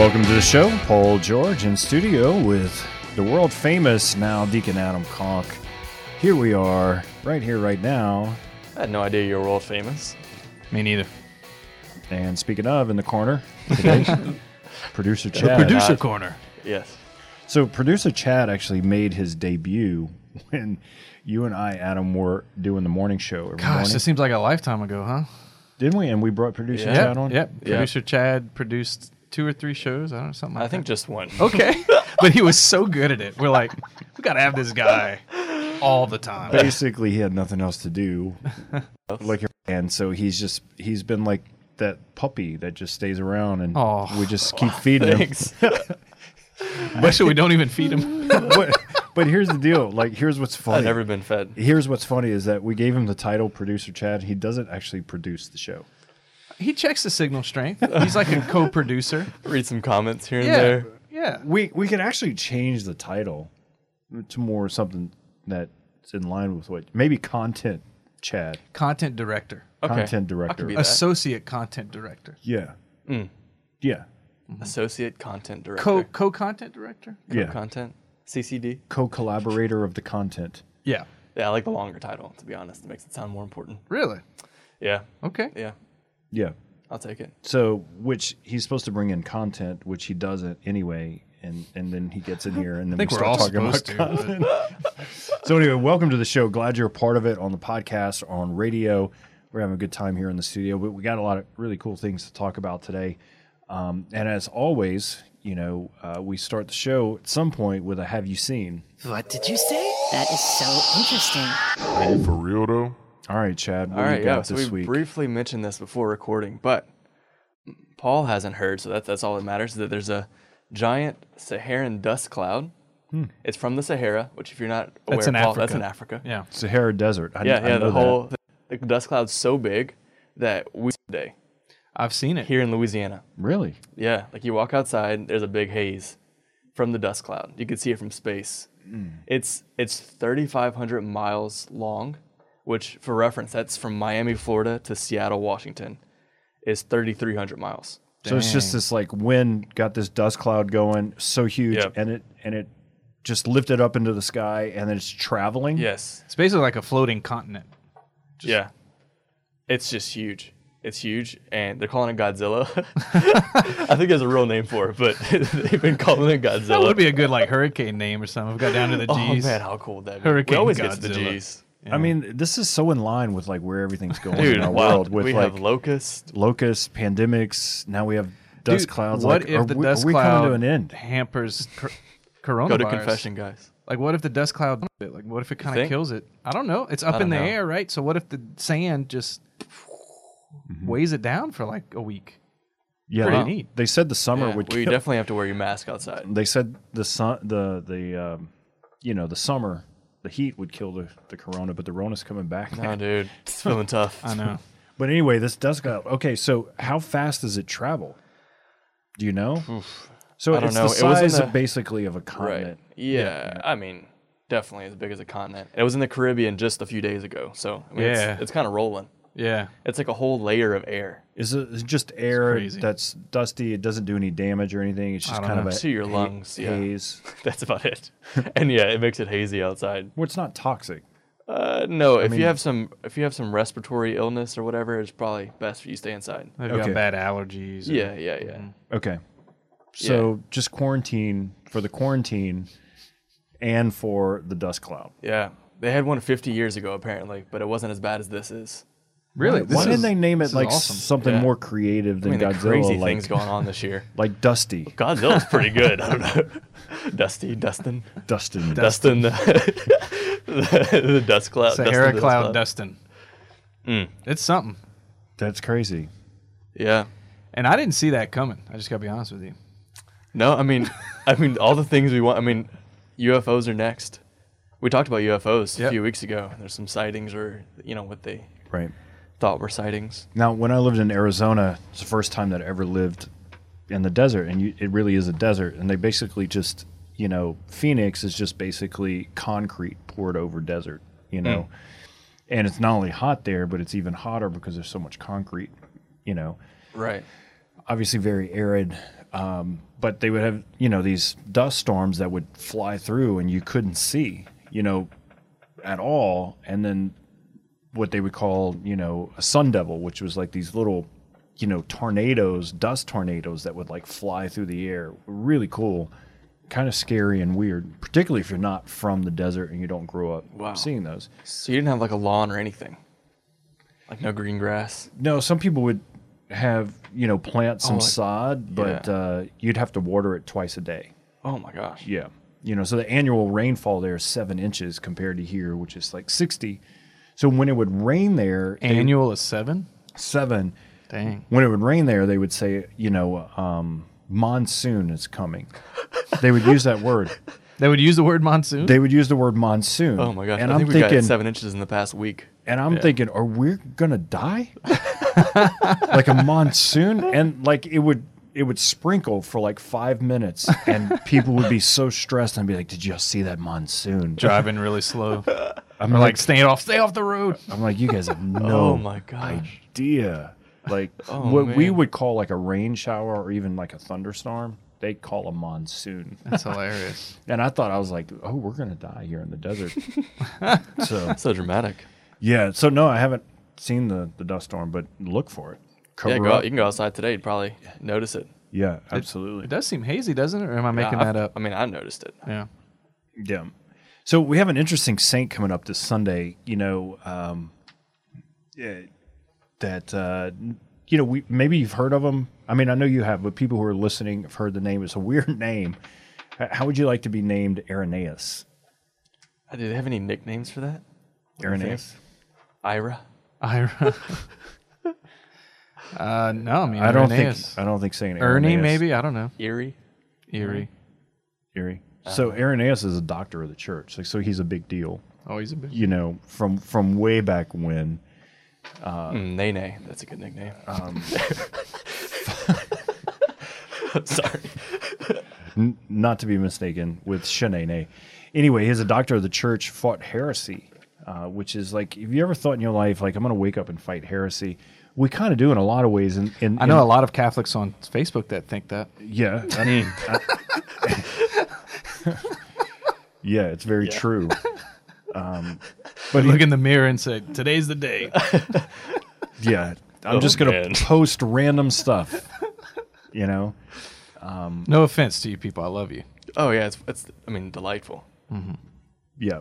Welcome to the show. Paul George in studio with the world famous now Deacon Adam Conk. Here we are, right here, right now. I had no idea you were world famous. Me neither. And speaking of, in the corner today, producer Chad. Producer not. corner. Yes. So producer Chad actually made his debut when you and I, Adam, were doing the morning show every Gosh, morning. this seems like a lifetime ago, huh? Didn't we? And we brought producer Yeah. Chad on. Yep. Yeah. Producer Chad produced two or three shows. I don't know something. Like I think that. just one. Okay, but he was so good at it. We're like, we gotta have this guy all the time. Basically, he had nothing else to do, like, and so he's just he's been like that puppy that just stays around, and Oh. we just keep feeding him. Thanks. Actually, we don't even feed him. but, but here's the deal. Like, here's what's funny. I've never been fed. Here's what's funny is that we gave him the title producer Chad. He doesn't actually produce the show. He checks the signal strength. He's like a co-producer. Read some comments here and Yeah, there. yeah. We we could actually change the title to more something that's in line with what maybe content Chad, Content director, Okay. content I could director. be that. associate content director, Yeah, Mm. yeah, Associate content director. co co content director. yeah. Content. CCD. Co-collaborator of the content. Yeah. Yeah, I like the longer title, to be honest. It makes it sound more important. Really? Yeah. Okay. Yeah. Yeah. I'll take it. So, which he's supposed to bring in content, which he doesn't anyway, and and then he gets in here, and then I think we we're start talking about supposed to. but- So anyway, welcome to the show. Glad you're a part of it on the podcast, on radio. We're having a good time here in the studio. But we got a lot of really cool things to talk about today. Um, and as always, you know, uh, we start the show at some point with a "Have you seen?" What did you say? That is so interesting. Are you for real though? All right, Chad. What All do right. Yeah. So this we week? briefly mentioned this before recording, but Paul hasn't heard, so that's that's all that matters. Is that there's a giant Saharan dust cloud. Hmm. It's from the Sahara, which if you're not aware, That's in Paul, that's Africa. in Africa. Yeah. Sahara Desert. I, Yeah, I yeah. know The that. whole the dust cloud's so big that we today I've seen it. here in Louisiana. really. Yeah, like you walk outside, there's a big haze from the dust cloud. You can see it from space. Hmm. It's it's 3,500 miles long, which for reference, that's from Miami, Florida to Seattle, Washington, is 3,300 miles. So it's just this like wind got this dust cloud going so huge, Yep. and it and it just lifted up into the sky, and then it's traveling. Yes. It's basically like a floating continent. yeah. It's just huge. It's huge, and they're calling it Godzilla. I think there's a real name for it, but they've been calling it Godzilla. That would be a good like hurricane name or something. We've got down to the oh, G's. oh man, how cool would that be? Hurricane we always get to the Godzilla. G's. I mean, this is so in line with like where everything's going Dude, in our wow. world with we like have locust. locusts, pandemics. Now we have dust Dude, clouds. What like, if are the we, dust are we cloud coming to an end? hampers cor- coronavirus? Go to confession, guys. Like, what if the dust cloud? Like, what if it kind of kills it? I don't know. It's up in the know. air, right? So what if the sand just Mm-hmm. weighs it down for like a week? Yeah, Pretty they, neat. they said the summer Yeah, would. we kill- definitely have to wear your mask outside. They said the sun, the the um, you know the summer, the heat would kill the the corona, but the rona's coming back. No, dude, it's feeling tough. I know. But anyway, this dust cloud. Okay, so how fast does it travel? Do you know? So I don't it's know. the It was size the- of basically of a Right. continent. Yeah, I mean, definitely as big as a continent. It was in the Caribbean just a few days ago, so I mean, Yeah. it's, it's kind of rolling. Yeah. It's like a whole layer of air Is it is it just air crazy. that's dusty? It doesn't do any damage or anything. It's just kind know. of a To your ha- lungs, yeah. haze. That's about it. and yeah, it makes it hazy outside. Well, it's not toxic. Uh, no, if mean- you have some if you have some respiratory illness or whatever, it's probably best for you to stay inside. They've Okay. got bad allergies. or- Yeah, yeah, yeah. Okay. So just quarantine for the quarantine and for the dust cloud. Yeah. They had one 50 years ago apparently, but it wasn't as bad as this is. Really? Why This didn't they name it like awesome. something Yeah. more creative I than mean, the Godzilla? crazy like, things going on this year. like Dusty, Godzilla's pretty good. I don't know. Dusty, Dustin, Dustin. Dustin, the, the dust cloud, Sahara the dust cloud dusting. Mm. It's something. That's crazy. Yeah. And I didn't see that coming. I just got to be honest with you. No, I mean, I mean, all the things we want. I mean, UFOs are next. We talked about UFOs a few weeks ago. There's some sightings, or you know, what they Right. Thought were sightings. Now, when I lived in Arizona, it's the first time that I ever lived in the desert, and you, it really is a desert. And they basically just, you know, Phoenix is just basically concrete poured over desert, you know. And it's not only hot there, but it's even hotter because there's so much concrete, you know. Right. obviously very arid. Um, but they would have, you know, these dust storms that would fly through and you couldn't see, you know, at all. And then what they would call, you know, a sun devil, which was like these little, you know, tornadoes, dust tornadoes that would like fly through the air. Really cool, kind of scary and weird, particularly if you're not from the desert and you don't grow up Wow. seeing those. So you didn't have like a lawn or anything, like no green grass. No, some people would have, you know, plant some like- sod, but yeah. uh, you'd have to water it twice a day. Oh my gosh. Yeah. You know, so the annual rainfall there is seven inches compared to here, which is like 60. So when it would rain there, they- Annual is seven. seven, Dang. when it would rain there, they would say, you know, um, monsoon is coming. they would use that word. They would use the word monsoon. They would use the word monsoon. Oh my gosh. And I I'm think we thinking, got seven inches in the past week. and I'm Yeah. thinking, are we gonna die? like a monsoon, and like it would it would sprinkle for like five minutes, and people would be so stressed and be like, "Did you see that monsoon?" driving really slow. I'm Or like, like stay off, stay off the road. I'm like, you guys have no Oh my gosh. idea. Like Oh, what we would call like a rain shower or even like a thunderstorm, they call a monsoon. That's hilarious. And I thought I was like, oh, we're gonna die here in the desert. so So dramatic. yeah, so no, I haven't seen the the dust storm, but look for it. Cover yeah, go out, you can go outside today. You'd probably notice it. Yeah, absolutely. It does seem hazy, doesn't it? Or am I making Yeah, that up? I mean, I noticed it. Yeah. Yeah. So we have an interesting saint coming up this Sunday. You know, um, yeah, that uh, you know we maybe you've heard of him. I mean, I know you have, but people who are listening have heard the name. It's a weird name. How would you like to be named Irenaeus? Uh, Do they have any nicknames for that? Irenaeus. Ira. Ira. uh, no, I mean, I don't Irenaeus. think I don't think saying Ernie, Irenaeus- maybe? I don't know. Erie. Erie. Erie. So Irenaeus is a doctor of the church, like, so he's a big deal. Oh, he's a big. You know, from from way back when. Mm, Nene. That's a good nickname. Um, Sorry. N- not to be mistaken with Shanae. Anyway, he's a doctor of the church, fought heresy, uh, which is like, have you ever thought in your life, like, I'm going to wake up and fight heresy? We kind of do in a lot of ways. In, in, I know in- a lot of Catholics on Facebook that think that. Yeah. I mean, I- yeah, it's very true. Um, but Look in the mirror and say, "Today's the day." yeah, I'm Oh, just going man. to post random stuff, you know? No offense to you people, I love you. Oh yeah, it's it's. I mean, delightful. Yeah.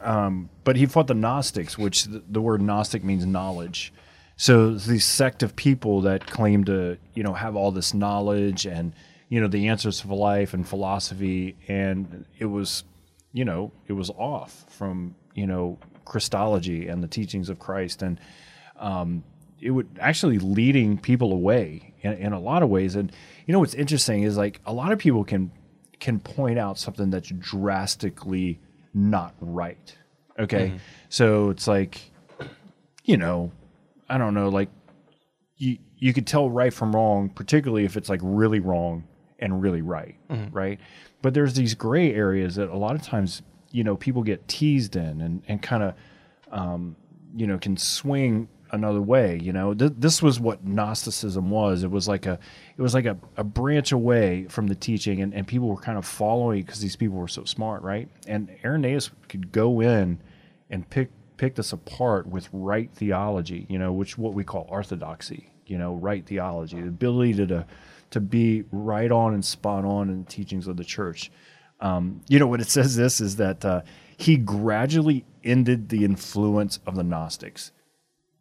Um, but he fought the Gnostics, which the, the word Gnostic means knowledge. So it's these sect of people that claim to, you know, have all this knowledge and, you know, the answers for life and philosophy. And it was, you know, it was off from, you know, Christology and the teachings of Christ. And um, it would actually leading people away in, in a lot of ways. And, you know, what's interesting is like a lot of people can can point out something that's drastically not right. Okay. So it's like, you know, I don't know, like you you could tell right from wrong, particularly if it's like really wrong and really right, right? But there's these gray areas that a lot of times, you know, people get teased in and and kind of um, you know, can swing another way. You know, Th- this was what Gnosticism was. It was like a, it was like a, a branch away from the teaching, and, and people were kind of following because these people were so smart, right? And Irenaeus could go in and pick pick us apart with right theology. You know, which what we call orthodoxy. You know, right theology, the ability to to, to be right on and spot on in the teachings of the church. Um, you know, what it says this is that uh, he gradually ended the influence of the Gnostics.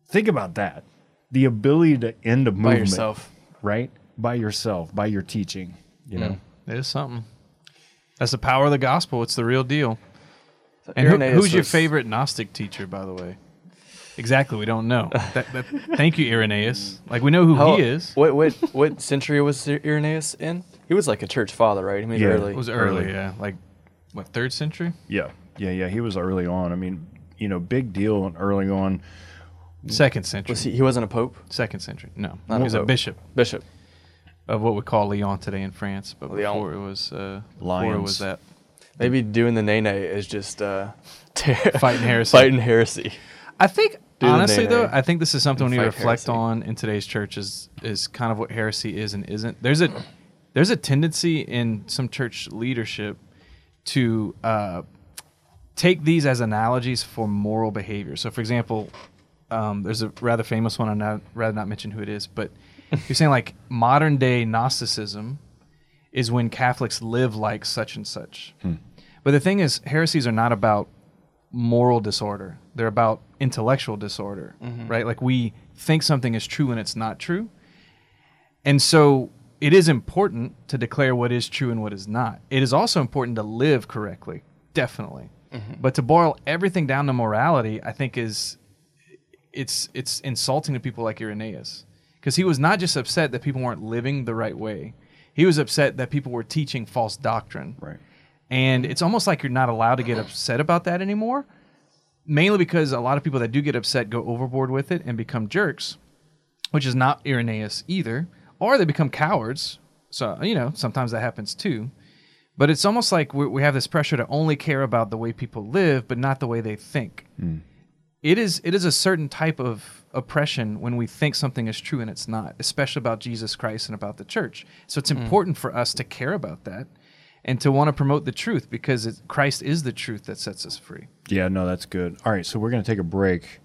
Think about that. The ability to end a movement. By yourself. Right? By yourself, by your teaching. You know? It is something. That's the power of the gospel. It's the real deal. So And who, Irenaeus who's your favorite Gnostic teacher, by the way? Exactly, we don't know. that, that, thank you, Irenaeus. Like we know who How- he is. What what what century was Irenaeus in? He was like a church father, right? I mean, Yeah. early. It was early, Early. yeah. Like what third century? Yeah. Yeah, yeah. He was early on. I mean, you know, big deal early on. Second century. was he? He wasn't a pope. Second century. No, Not he a was a pope. bishop Bishop. of what we call Lyon today in France. But Lyon. before it was uh, before it was that Maybe doing the nay nay is just uh, Fighting heresy. Fighting heresy. I think Do Honestly, though. I think this is something we need to reflect heresy. on in today's church is is kind of what heresy is and isn't. There's a there's a tendency in some church leadership to uh, take these as analogies for moral behavior. So, for example, um, there's a rather famous one. I'd not, rather not mention who it is, but you're saying like modern day Gnosticism is when Catholics live like such and such. But the thing is, heresies are not about moral disorder. They're about intellectual disorder, mm-hmm. right? Like we think something is true and it's not true. And so it is important to declare what is true and what is not. It is also important to live correctly, definitely. Mm-hmm. But to boil everything down to morality, I think is it's it's insulting to people like Irenaeus because he was not just upset that people weren't living the right way. He was upset that people were teaching false doctrine. Right. And it's almost like you're not allowed to get upset about that anymore, mainly because a lot of people that do get upset go overboard with it and become jerks, which is not Irenaeus either, or they become cowards. So, you know, sometimes that happens too. But it's almost like we, we have this pressure to only care about the way people live, but not the way they think. Hmm. It is it is a certain type of oppression when we think something is true and it's not, especially about Jesus Christ and about the church. So it's hmm. important for us to care about that and to want to promote the truth because it, Christ is the truth that sets us free. Yeah, no, that's good. All right, so we're going to take a break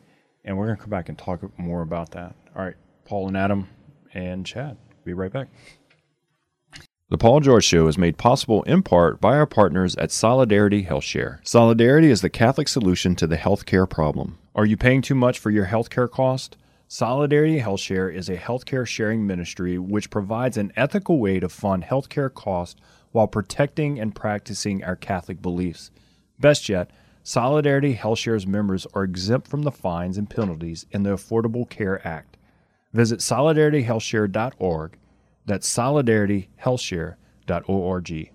and we're going to come back and talk more about that. All right, Paul and Adam and Chad, be right back. The Paul George Show is made possible in part by our partners at Solidarity HealthShare. Solidarity is the Catholic solution to the healthcare problem. Are you paying too much for your healthcare cost? Solidarity HealthShare is a healthcare sharing ministry which provides an ethical way to fund healthcare costs while protecting and practicing our Catholic beliefs. Best yet, Solidarity HealthShare's members are exempt from the fines and penalties in the Affordable Care Act. Visit solidarityhealthshare.org. That's solidarityhealthshare.org.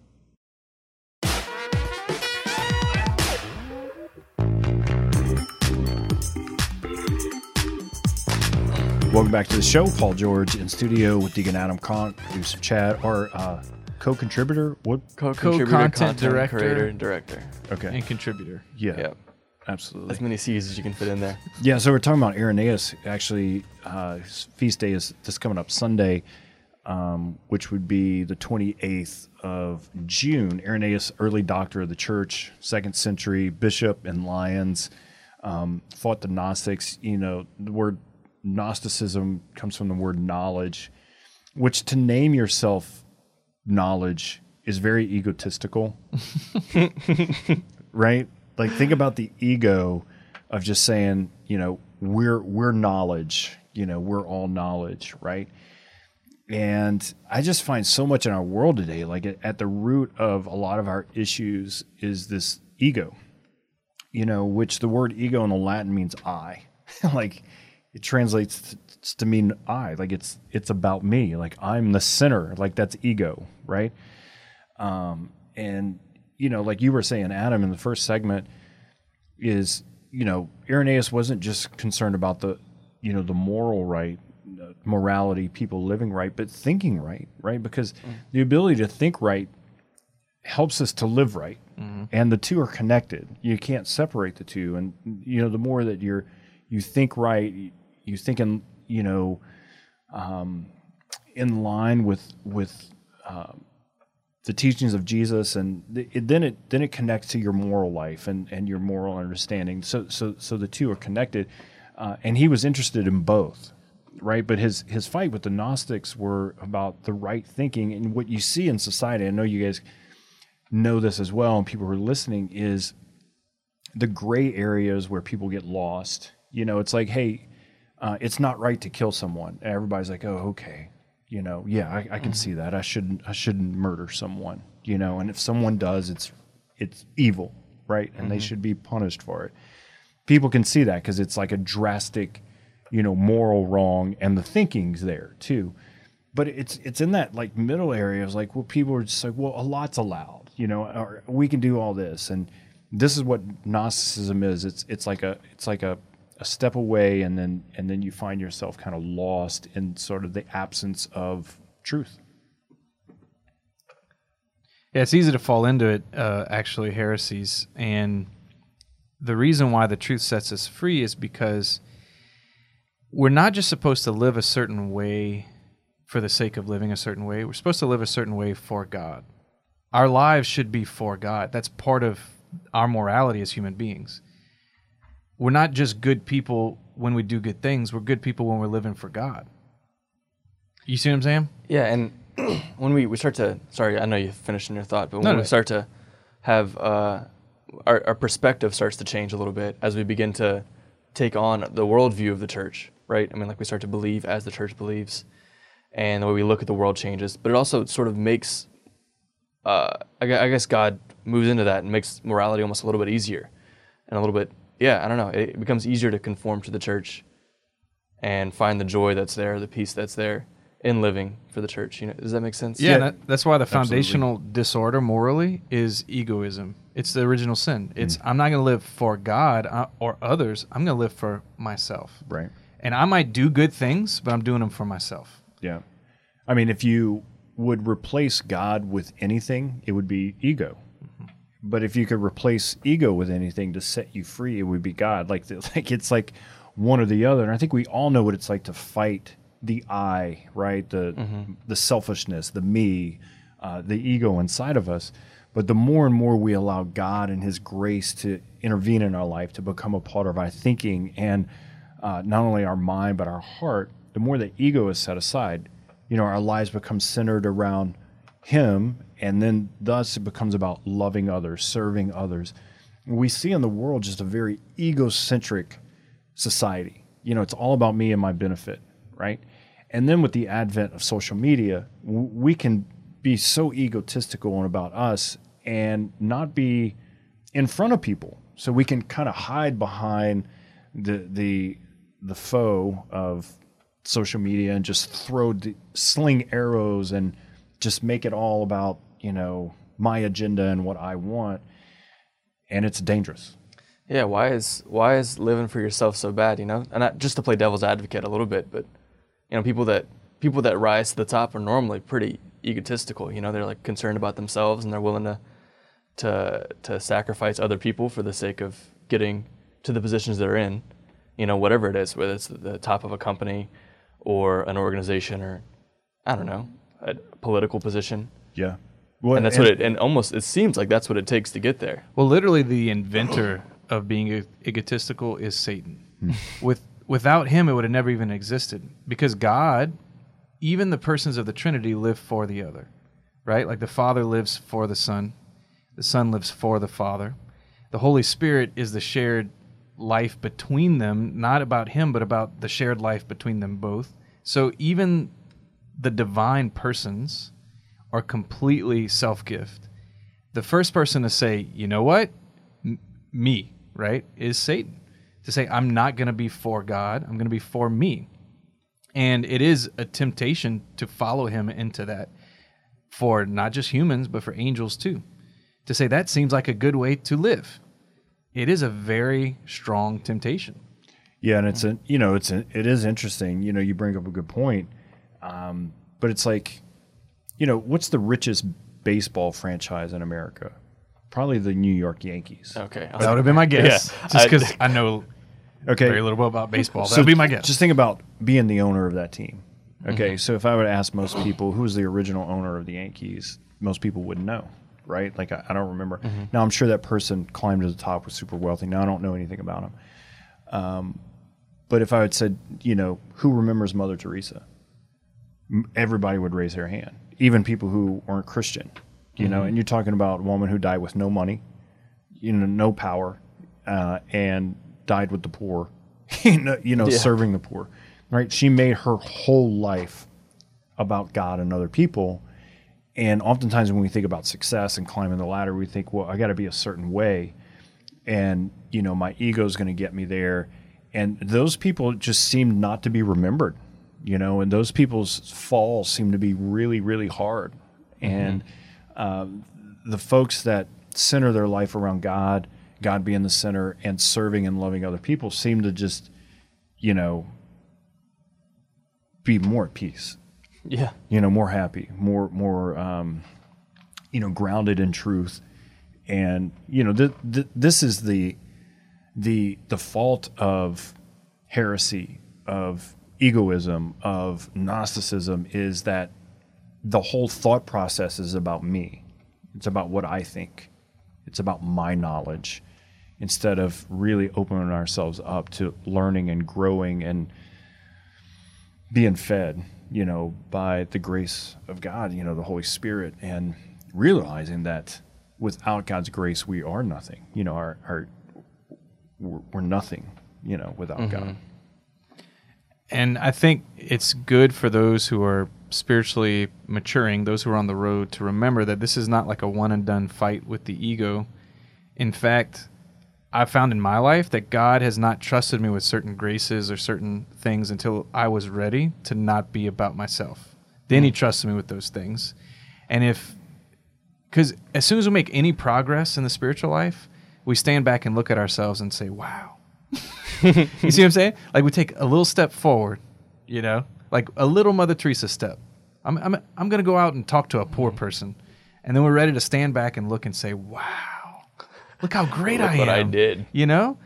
Welcome back to the show. Paul George in studio with Deacon Adam Conk, producer Chad, our uh, co-contributor. What? Co-contributor, Co-content content director. creator, and director. Okay. And contributor. Yeah. Yep. Absolutely. As many C's as you can fit in there. Yeah, so we're talking about Irenaeus. Actually, uh, his feast day is this coming up Sunday, um, which would be the 28th of June. Irenaeus, early doctor of the church, second century bishop in Lyons, um, fought the Gnostics. You know, the word Gnosticism comes from the word knowledge, which to name yourself knowledge is very egotistical right? Like think about the ego of just saying, you know, we're we're knowledge, you know, we're all knowledge, right? And I just find so much in our world today, like at, at the root of a lot of our issues is this ego, you know, which the word ego in the Latin means I. like it translates to mean I, like it's it's about me, like I'm the center, like that's ego, right? Um, and you know, like you were saying, Adam, in the first segment, is you know, Irenaeus wasn't just concerned about the, you know, the moral right, uh, morality, people living right, but thinking right, right? Because the ability to think right helps us to live right, and the two are connected. You can't separate the two, and you know, the more that you're, you think right, you think in, you know, um, in line with with the teachings of Jesus, and th- it, then it then it connects to your moral life and, and your moral understanding. So so so the two are connected, uh, and he was interested in both, right? But his his fight with the Gnostics were about the right thinking, and what you see in society. I know you guys know this as well, and people who are listening is the gray areas where people get lost. You know, it's like, hey, uh, it's not right to kill someone. And everybody's like, oh, okay. You know, yeah, I, I can see that. I shouldn't, I shouldn't murder someone. You know, and if someone does, it's, it's evil, right? And they should be punished for it. People can see that because it's like a drastic, you know, moral wrong, and the thinking's there too. But it's it's in that like middle area. It's like well, people are just like, well, a lot's allowed, you know, or we can do all this, and this is what Gnosticism is. It's it's like a it's like a, a step away, and then and then you find yourself kind of lost in sort of the absence of truth. Yeah, it's easy to fall into it, uh, actually, heresies. And the reason why the truth sets us free is because we're not just supposed to live a certain way for the sake of living a certain way. We're supposed to live a certain way for God. Our lives should be for God. That's part of our morality as human beings. We're not just good people when we do good things, we're good people when we're living for God. You see what I'm saying? Yeah, and when we, we start to sorry, I know you finished in your thought, but when No, we no. start to have uh, our our perspective starts to change a little bit as we begin to take on the worldview of the church, right? I mean, like we start to believe as the church believes, and the way we look at the world changes. But it also sort of makes, uh, I, I guess, God moves into that and makes morality almost a little bit easier, and a little bit, yeah, I don't know. It becomes easier to conform to the church, and find the joy that's there, the peace that's there in living for the church. You know, does that make sense? Yeah, and that, that's why the foundational disorder morally is egoism. It's the original sin. It's I'm not going to live for God uh, or others. I'm going to live for myself. Right. And I might do good things, but I'm doing them for myself. Yeah. I mean, if you would replace God with anything, it would be ego. But if you could replace ego with anything to set you free, it would be God. Like, the, like it's like one or the other. And I think we all know what it's like to fight the I, right? The the selfishness, the me, uh, the ego inside of us. But the more and more we allow God and His grace to intervene in our life, to become a part of our thinking and uh, not only our mind but our heart, the more the ego is set aside, you know, our lives become centered around Him, and then thus it becomes about loving others, serving others. We see in the world just a very egocentric society. You know, it's all about me and my benefit, right? And then with the advent of social media, we can be so egotistical and about us and not be in front of people. So we can kind of hide behind the the the foe of social media and just throw sling arrows and just make it all about, you know, my agenda and what I want. And it's dangerous. Yeah, why is why is living for yourself so bad? You know, and I, just to play devil's advocate a little bit, but you know, people that people that rise to the top are normally pretty egotistical. You know, they're like concerned about themselves and they're willing to to to sacrifice other people for the sake of getting to the positions they're in. You know, whatever it is, whether it's the top of a company or an organization or I don't know, a political position. Yeah. Well, And that's what it and almost it seems like that's what it takes to get there. Well, literally, the inventor of being e- egotistical is Satan. Hmm. With without him, it would have never even existed because God, even the persons of the Trinity, live for the other, right? Like the Father lives for the Son, the Son lives for the Father. The Holy Spirit is the shared life between them, not about him, but about the shared life between them both. So even the divine persons are completely self gift. The first person to say, you know what? M- me, right, is Satan. To say, I'm not going to be for God, I'm going to be for me. And it is a temptation to follow him into that for not just humans, but for angels too. To say that seems like a good way to live. It is a very strong temptation. Yeah, and it's a you know it's a, it is interesting. You know, you bring up a good point, um, but it's like, you know, what's the richest baseball franchise in America? Probably the New York Yankees. Okay. That would have been my guess. Yeah. Just because I, know Okay, very little about baseball. That would be my guess. Just think about being the owner of that team. Okay, Mm-hmm. so if I would ask most people who was the original owner of the Yankees, most people wouldn't know, right? Like I, I don't remember. Mm-hmm. Now I'm sure that person climbed to the top was super wealthy. Now I don't know anything about him. Um, but if I had said, you know, who remembers Mother Teresa, M- everybody would raise their hand, even people who weren't Christian. You Mm-hmm. know, and you're talking about a woman who died with no money, you know, no power, uh, and died with the poor, you know, you know Yeah. serving the poor, right? She made her whole life about God and other people. And oftentimes when we think about success and climbing the ladder, we think, well, I got to be a certain way. And, you know, my ego is going to get me there. And those people just seem not to be remembered, you know, and those people's falls seem to be really, really hard. And um, the folks that center their life around God, God being the center, and serving and loving other people seem to just, you know, be more at peace Yeah. you know more happy more more um, you know grounded in truth and you know th- th- this is the the the fault of heresy of egoism, of Gnosticism, is that the whole thought process is about me. It's about what I think. It's about my knowledge instead of really opening ourselves up to learning and growing and being fed, you know, by the grace of God, you know, the Holy Spirit, and realizing that without God's grace, we are nothing. You know, our, our we're, we're nothing, you know, without mm-hmm. God. And I think it's good for those who are spiritually maturing, those who are on the road, to remember that this is not like a one and done fight with the ego. In fact, I've found in my life that God has not trusted me with certain graces or certain things until I was ready to not be about myself. Then He hmm. trusted me with those things. And if, because as soon as we make any progress in the spiritual life, we stand back and look at ourselves and say, wow. you see what I'm saying? Like we take a little step forward, you know, like a little Mother Teresa step. I'm, I'm, I'm going to go out and talk to a poor mm-hmm. person. And then we're ready to stand back and look and say, wow, look how great Look I am. what I did. You know?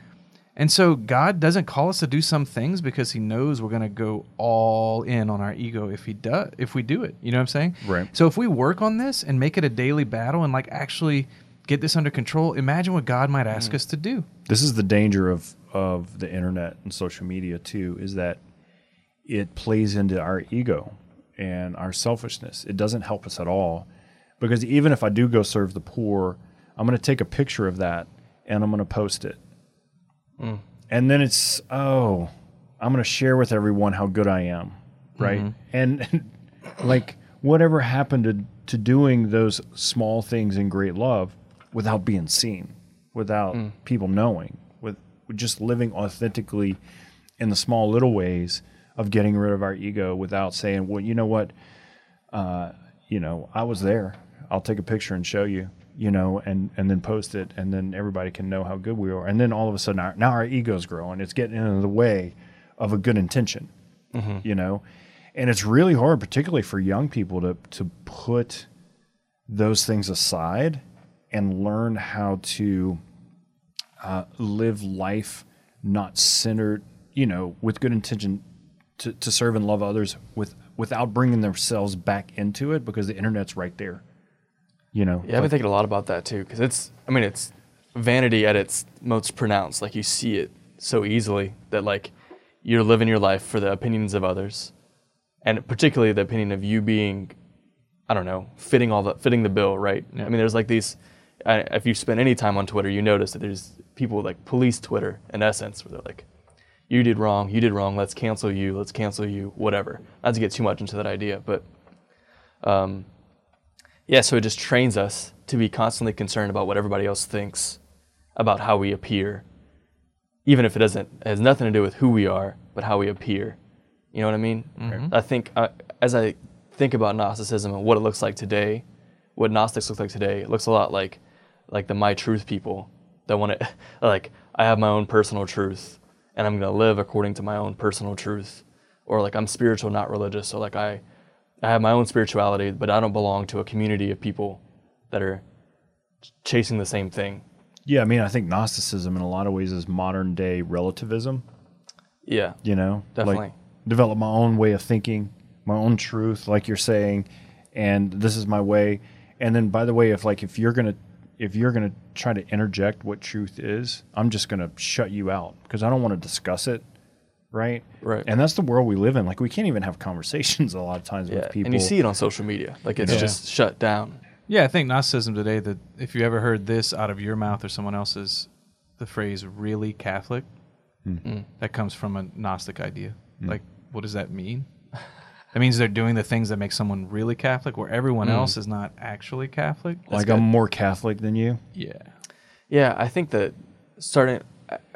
And so God doesn't call us to do some things because he knows we're going to go all in on our ego if he does if we do it. You know what I'm saying? Right. So if we work on this and make it a daily battle and like actually get this under control, imagine what God might ask mm. us to do. This is the danger of of the internet and social media too, is that it plays into our ego and our selfishness. It doesn't help us at all. Because even if I do go serve the poor, I'm going to take a picture of that and I'm going to post it. Mm. And then it's, oh, I'm going to share with everyone how good I am. Right. Mm-hmm. And, like, whatever happened to, to doing those small things in great love without being seen, without mm. people knowing, just living authentically in the small little ways of getting rid of our ego without saying, well, you know what? Uh, you know, I was there. I'll take a picture and show you, you know, and, and then post it. And then everybody can know how good we are. And then all of a sudden, our, now our ego's growing. It's getting in the way of a good intention, you know? And it's really hard, particularly for young people, to, to put those things aside and learn how to uh, live life not centered, you know, with good intention to, to serve and love others with without bringing themselves back into it because the internet's right there. You know, Yeah, I've been thinking a lot about that too, because it's, I mean, it's vanity at its most pronounced. Like you see it so easily that like you're living your life for the opinions of others, and particularly the opinion of you being, I don't know, fitting all the fitting the bill, right? I mean, there's like these. I, if you spend any time on Twitter, you notice that there's people like police Twitter in essence, where they're like, "You did wrong, you did wrong. Let's cancel you. Let's cancel you. Whatever." Not to get too much into that idea, but um, yeah, so it just trains us to be constantly concerned about what everybody else thinks about how we appear, even if it doesn't it has nothing to do with who we are, but how we appear. You know what I mean? I think uh, as I think about Gnosticism and what it looks like today, what Gnostics look like today, it looks a lot like like the My Truth people that want to like I have my own personal truth and I'm gonna live according to my own personal truth, or like I'm spiritual, not religious. So like I I have my own spirituality, but I don't belong to a community of people that are chasing the same thing. yeah. I mean, I think Gnosticism in a lot of ways is modern day relativism. Yeah. You know, Definitely. like develop my own way of thinking, my own truth, like you're saying, and this is my way. And then, by the way, if like if you're gonna if you're gonna try to interject what truth is, I'm just gonna shut you out because I don't want to discuss it. Right. Right. And that's the world we live in. Like we can't even have conversations a lot of times Yeah. with people. And you see it on social media. Like it's Yeah. just shut down. Yeah, I think Gnosticism today that if you ever heard this out of your mouth or someone else's, the phrase "really Catholic," hmm. Hmm. that comes from a Gnostic idea. Hmm. Like, what does that mean? That means they're doing the things that make someone really Catholic, where everyone hmm. else is not actually Catholic. like I'm more Catholic than you. yeah, Yeah, I think that starting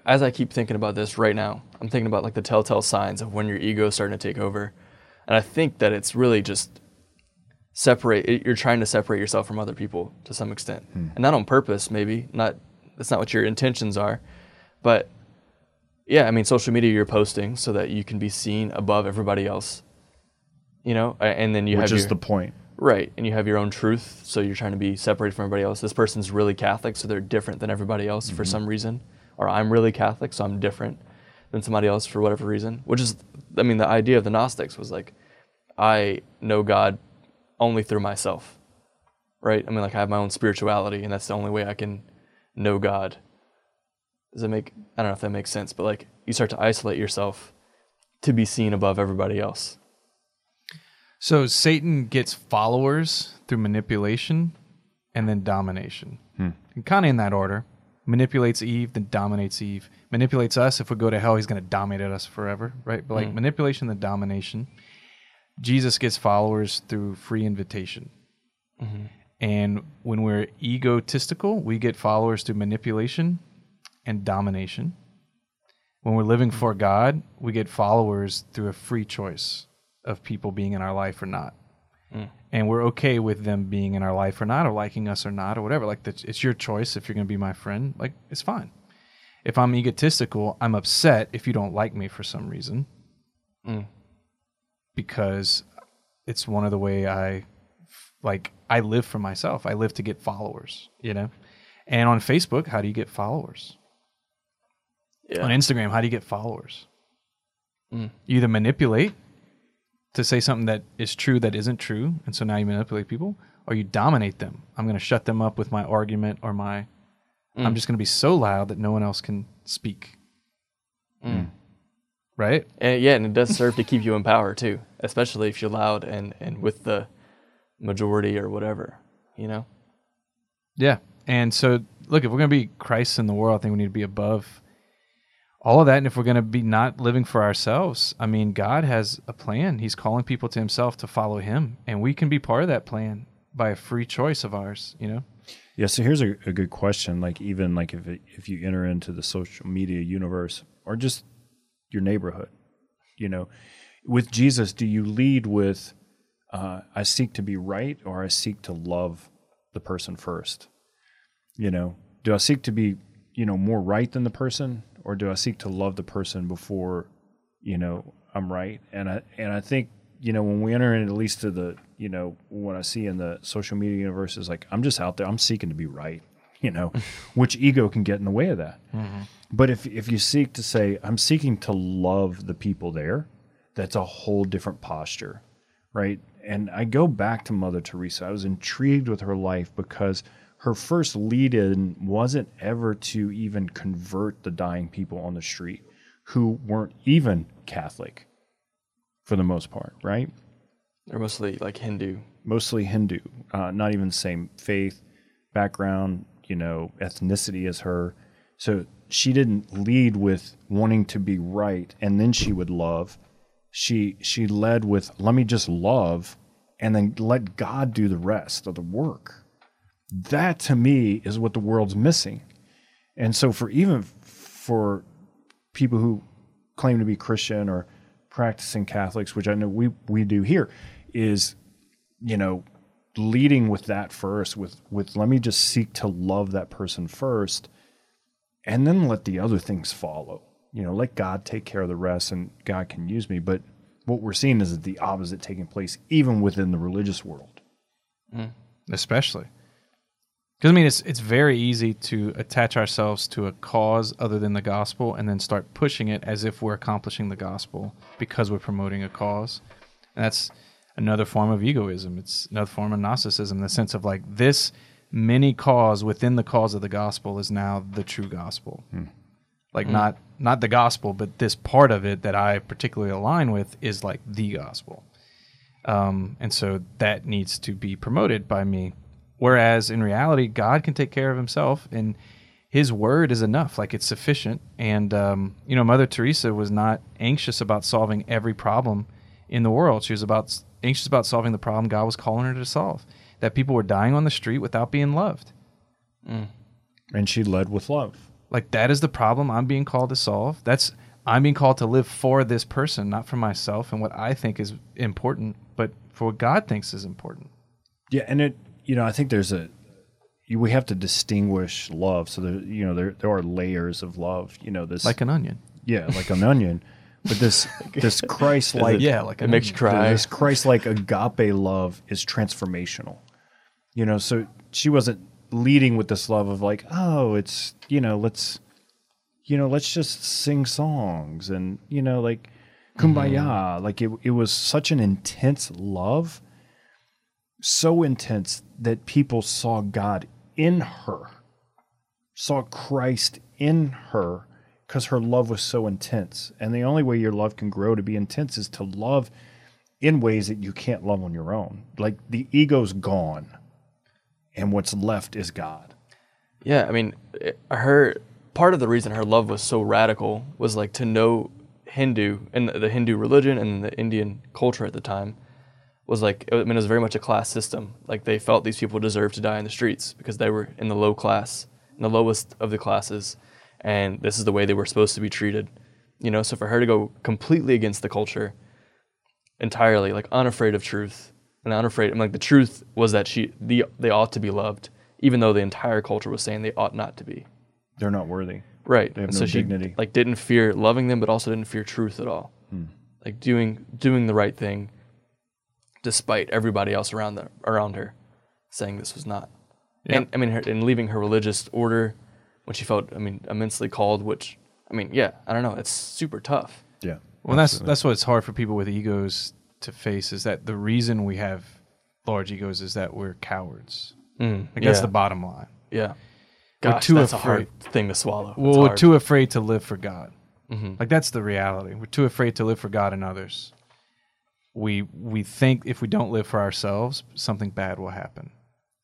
as I keep thinking about this right now, I'm thinking about like the telltale signs of when your ego is starting to take over. And I think that it's really just separate it- you're trying to separate yourself from other people to some extent. Hmm. And not on purpose maybe, not that's not what your intentions are. But yeah, I mean social media you're posting so that you can be seen above everybody else. You know, and then you which have is your, the point. Right, and you have your own truth, so you're trying to be separated from everybody else. This person's really Catholic, so they're different than everybody else for mm-hmm. some reason. Or I'm really Catholic, so I'm different than somebody else for whatever reason, which is I mean, the idea of the Gnostics was like, I know God only through myself, right? I mean, like I have my own spirituality, and that's the only way I can know God. Does that make? I don't know if that makes sense, but like you start to isolate yourself to be seen above everybody else. So Satan gets followers through manipulation and then domination. Hmm. And kind of in that order. Manipulates Eve, then dominates Eve. Manipulates us. If we go to hell, he's going to dominate us forever, right? But like hmm. manipulation, then domination. Jesus gets followers through free invitation. Mm-hmm. And when we're egotistical, we get followers through manipulation and domination. When we're living for God, we get followers through a free choice of people being in our life or not. Hmm. And we're okay with them being in our life or not, or liking us or not, or whatever. Like, that's, it's your choice if you're going to be my friend. Like, it's fine. If I'm egotistical, I'm upset if you don't like me for some reason hmm. because it's one of the way I like I live for myself. I live to get followers, you know. And on Facebook, how do you get followers? Yeah. On Instagram, how do you get followers? Hmm. You either manipulate to say something that is true that isn't true, and so now you manipulate people, or you dominate them. I'm going to shut them up with my argument or my. Mm. I'm just going to be so loud that no one else can speak. Mm. Mm. Right? And yeah, and it does serve to keep you in power too, especially if you're loud and and with the majority or whatever, you know. Yeah. And so, look, if we're going to be Christ in the world, I think we need to be above all of that. And if we're going to be not living for ourselves, I mean, God has a plan. He's calling people to Himself to follow Him. And we can be part of that plan by a free choice of ours, you know? Yeah, so here's a, a good question. Like even like if it, if you enter into the social media universe or just your neighborhood, you know, with Jesus, do you lead with uh, I seek to be right or I seek to love the person first? You know, do I seek to be you know more right than the person or do I seek to love the person before you know I'm right? And I and I think you know when we enter in at least to the you know what I see in the social media universe is like I'm just out there I'm seeking to be right, you know, which ego can get in the way of that. Mm-hmm. But if if you seek to say I'm seeking to love the people there, that's a whole different posture, right? And I go back to Mother Teresa. I was intrigued with her life because her first lead in wasn't ever to even convert the dying people on the street who weren't even Catholic for the most part, right? They're mostly like Hindu. Mostly Hindu, uh, not even the same faith, background, you know, ethnicity as her. So she didn't lead with wanting to be right and then she would love. She she led with let me just love and then let God do the rest of the work. That to me is what the world's missing. And so for even for people who claim to be Christian or practicing Catholics, which I know we we do here, is you know leading with that first with with let me just seek to love that person first and then let the other things follow. You know let god take care of the rest and god can use me. But what we're seeing is the opposite taking place even within the religious world. Mm, especially because I mean it's it's very easy to attach ourselves to a cause other than the gospel and then start pushing it as if we're accomplishing the gospel because we're promoting a cause, and that's another form of egoism. It's another form of narcissism in the sense of like this mini cause within the cause of the gospel is now the true gospel. Like not not the gospel, but this part of it that I particularly align with is like the gospel. Um, and so that needs to be promoted by me. Whereas in reality, God can take care of himself and his word is enough. Like it's sufficient. And, um, you know, Mother Teresa was not anxious about solving every problem in the world. She was about anxious about solving the problem God was calling her to solve that people were dying on the street without being loved. and she led with love Like that is the problem I'm being called to solve. That's I'm being called to live for this person, not for myself and what I think is important, but for what God thinks is important. Yeah, and it you know I think there's a you- we have to distinguish love. So there you know there there are layers of love. You know this Like an onion. yeah like an onion, but this this Christ like Yeah, like It an makes you cry. this Christ like agape love is transformational. You know, so she wasn't leading with this love of like oh it's you know let's you know let's just sing songs and you know like kumbaya. Mm-hmm. Like it, it was such an intense love, so intense that people saw God in her, saw Christ in her because her love was so intense. And the only way your love can grow to be intense is to love in ways that you can't love on your own. Like the ego's gone, and what's left is God. Yeah, I mean, eh, her part of the reason her love was so radical was like to know Hindu and the Hindu religion and the Indian culture at the time was like I mean it was very much a class system. Like they felt these people deserved to die in the streets because they were in the low class, in the lowest of the classes, and this is the way they were supposed to be treated. You know, so for her to go completely against the culture entirely, like unafraid of truth and unafraid. And like the truth was that she, the, they ought to be loved, even though the entire culture was saying they ought not to be. They're not worthy. Right. They have and no so she dignity. like didn't fear loving them, but also didn't fear truth at all. Hmm. Like doing doing the right thing, despite everybody else around the, around her saying this was not. And I mean, her, and leaving her religious order when she felt, I mean, immensely called. Which I mean, yeah, I don't know. It's super tough. Yeah. Well, that's that's what's hard for people with egos to face is that the reason we have large egos is that we're cowards. Mm, Like that's the bottom line. Yeah. We're too that's a hard thing to swallow. Well, we're too afraid to live for God. Mm-hmm. Like that's the reality. We're too afraid to live for God and others. We we think if we don't live for ourselves, something bad will happen.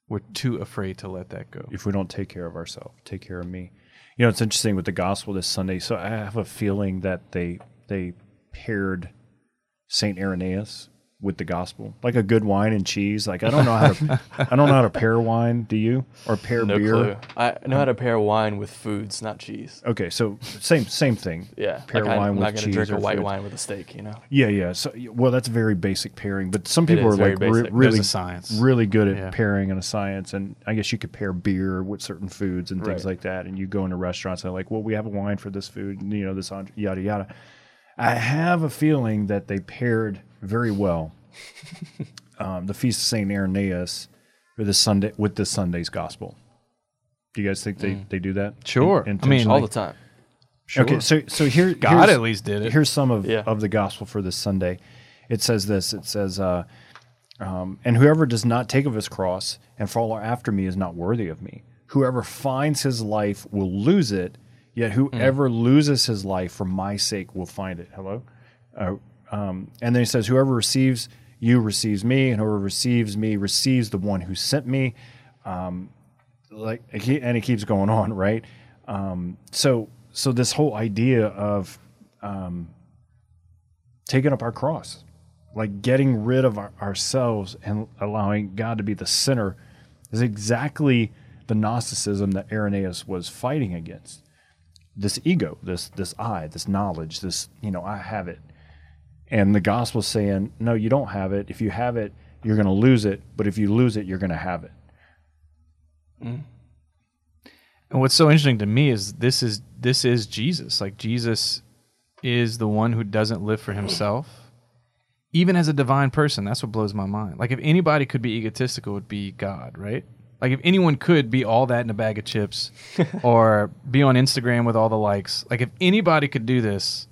We're too afraid to let that go. if we don't take care of ourselves, take care of me. You know, it's interesting with the gospel this Sunday. So I have a feeling that they they paired Saint Irenaeus with the gospel, like a good wine and cheese. Like I don't know how to I don't know how to pair wine. Do you or pair no beer? clue. I know how to pair wine with foods, not cheese. Okay, so same same thing. Yeah, pair like wine I'm with not gonna cheese drink a or white food. wine with a steak. You know. Yeah, yeah. So well, that's very basic pairing. But some people is are like re- really science. really good at Yeah. pairing and a science. And I guess you could pair beer with certain foods and things Right. like that. And you go into restaurants and they're like, well, we have a wine for this food, and, you know, this yada yada. I have a feeling that they paired very well um, the feast of Saint Irenaeus with the Sunday with the Sunday's gospel. Do you guys think they, they do that? Sure. In- I mean. All the time. Sure. Okay, so so here God at least did it. Here's some of Yeah. of the gospel for this Sunday. It says this. It says, uh, um, "And whoever does not take of his cross and follow after me is not worthy of me. Whoever finds his life will lose it. Yet whoever loses his life for my sake will find it." Hello. Uh, um, and then he says, "Whoever receives you receives me, and whoever receives me receives the one who sent me." Um, like and it keeps going on right um, so so this whole idea of um, taking up our cross like getting rid of our, ourselves and allowing god to be the center is exactly the gnosticism that irenaeus was fighting against this ego this this i this knowledge this you know i have it and the gospel saying no you don't have it if you have it you're going to lose it but if you lose it you're going to have it mm. And what's so interesting to me is this is this is Jesus. Like Jesus is the one who doesn't live for himself. Even as a divine person, that's what blows my mind. Like if anybody could be egotistical, it would be God, right? Like if anyone could be all that in a bag of chips or be on Instagram with all the likes. Like if anybody could do this,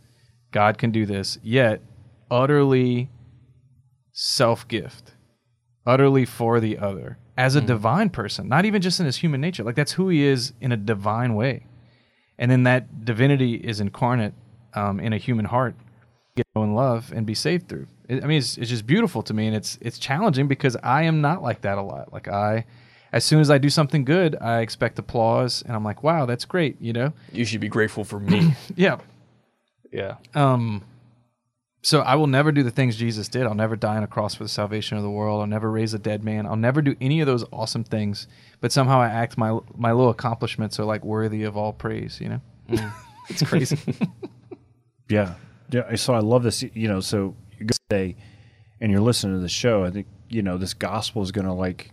God can do this. Yet utterly self gift, utterly for the other as a divine person, not even just in his human nature. Like that's who he is in a divine way. And then that divinity is incarnate um, in a human heart, get and love and be saved through. I mean, it's, it's just beautiful to me, and it's it's challenging because I am not like that a lot. Like I, as soon as I do something good, I expect applause, and I'm like, wow, that's great, you know? You should be grateful for me. Yeah. yeah. Um, so I will never do the things Jesus did. I'll never die on a cross for the salvation of the world. I'll never raise a dead man. I'll never do any of those awesome things. But somehow I act my my little accomplishments are like worthy of all praise. You know, it's crazy. Yeah. Yeah. So I love this. You know, so you go today and you're listening to the show. I think, you know, this gospel is going to like,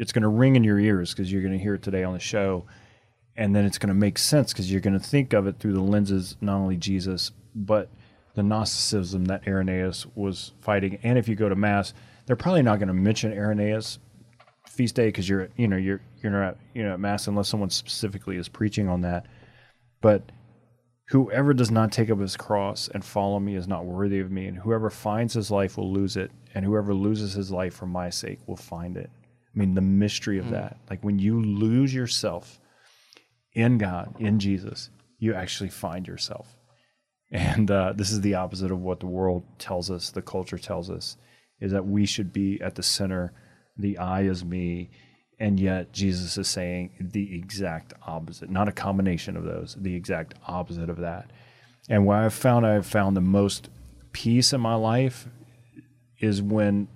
it's going to ring in your ears because you're going to hear it today on the show. And then it's going to make sense because you're going to think of it through the lenses, not only Jesus, but the Gnosticism that Irenaeus was fighting. And if you go to Mass, they're probably not going to mention Irenaeus feast day because you're, you know, you're, you're not, you know, at Mass unless someone specifically is preaching on that. But Whoever does not take up his cross and follow me is not worthy of me, and whoever finds his life will lose it, and whoever loses his life for my sake will find it. I mean, the mystery of that. Like when you lose yourself in God, in Jesus, you actually find yourself. And uh, this is the opposite of what the world tells us, the culture tells us, is that we should be at the center. The I is me. And yet Jesus is saying the exact opposite, not a combination of those, the exact opposite of that. And what I've found, I've found the most peace in my life is when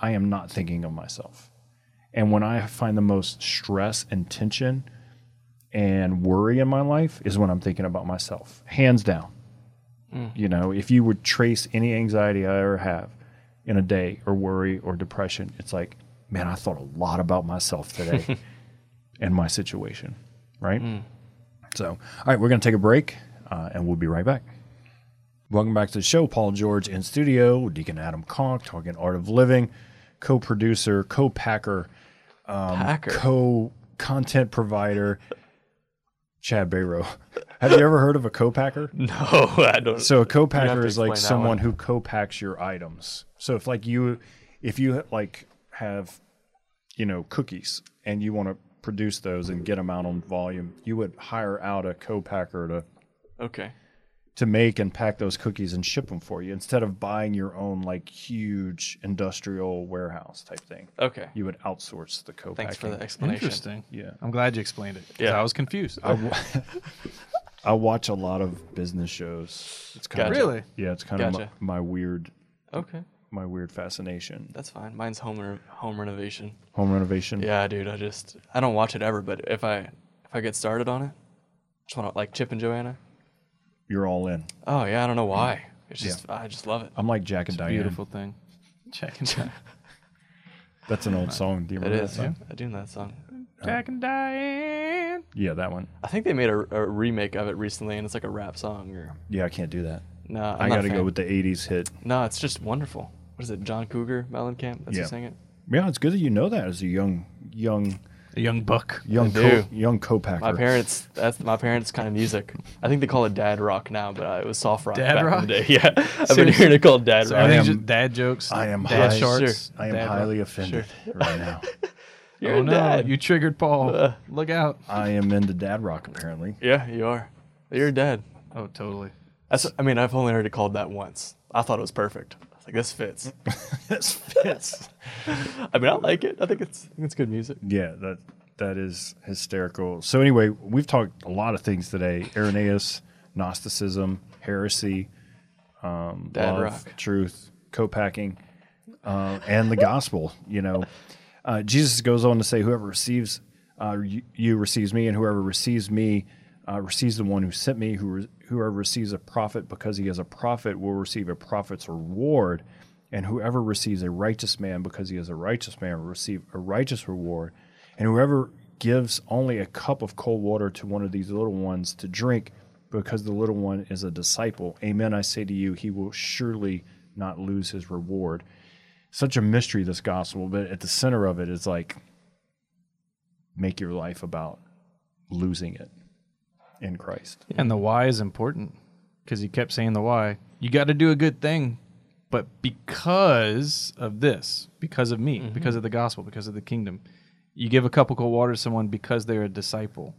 I am not thinking of myself. And when I find the most stress and tension and worry in my life is when I'm thinking about myself, hands down. You know, if you would trace any anxiety I ever have in a day or worry or depression, it's like, man, I thought a lot about myself today and my situation, right? So, all right, we're going to take a break uh, and we'll be right back. Welcome back to the show. Paul George in studio, Deacon Adam Conk talking art of living, co producer, co packer, Um, Packer. co content provider, Chad Bayrow. Have you ever heard of a co-packer? no, I don't. So a co-packer is like someone who co-packs your items. So if like you, if you like have, you know, cookies and you want to produce those and get them out on volume, you would hire out a co-packer to okay. To make and pack those cookies and ship them for you instead of buying your own like huge industrial warehouse type thing. Okay. You would outsource the co-packing. Thanks for the explanation. Interesting. Yeah. I'm glad you explained it. Yeah. I was confused. I, watch a lot of business shows. It's kind Gotcha. of Really? yeah, it's kind of my, my weird Okay. my weird fascination. That's fine. Mine's home re- home renovation. Home renovation. Yeah, dude. I just I don't watch it ever, but if I if I get started on it, I just want to like Chip and Joanna. You're all in. Oh yeah, I don't know why. It's just I just love it. I'm like Jack and Diane. Beautiful thing. Jack and Diane. That's an old song. Do you It remember is. that song? I do know that song. Jack and Diane. Yeah, that one. I think they made a, a remake of it recently, and it's like a rap song. Or Yeah, I can't do that. no, I'm i not got to go fan. with the 80s hit. No, it's just wonderful. What is it? John Cougar Mellencamp. That's Yeah. who sang it. Yeah, it's good that you know that as a young, young, A young buck. young, I co- do. young co-packer. My parents. That's my parents' kind of music. I think they call it dad rock now, but uh, it was soft rock Dad back rock? in the day. Yeah, I've been Seriously? hearing it called dad So rock. everything's am- just dad jokes. I am dad high- shorts. I am dad highly rock. offended right now. You're oh a no, dad. you triggered Paul. Look out. I am into dad rock apparently. yeah, you are. You're a dad. Oh, totally. That's. I mean, I've only heard it called that once. I thought it was perfect. Like, this fits. this fits. I mean, I like it. I think it's. I think it's good music. Yeah, that that is hysterical. So anyway, we've talked a lot of things today: Irenaeus, Gnosticism, heresy, um, Dad love, rock. truth, co-packing, uh, and the gospel. You know, uh, Jesus goes on to say, "Whoever receives uh, you, you receives me, and whoever receives me uh, receives the one who sent me. Who re- whoever receives a prophet because he is a prophet will receive a prophet's reward." And whoever receives a righteous man because he is a righteous man will receive a righteous reward. And whoever gives only a cup of cold water to one of these little ones to drink because the little one is a disciple, amen, I say to you, he will surely not lose his reward. Such a mystery, this gospel, but at the center of it is like make your life about losing it in Christ. And the why is important because he kept saying the why. You got to do a good thing, but because of this, because of me, mm-hmm. because of the gospel, because of the kingdom, you give a cup of cold water to someone because they're a disciple.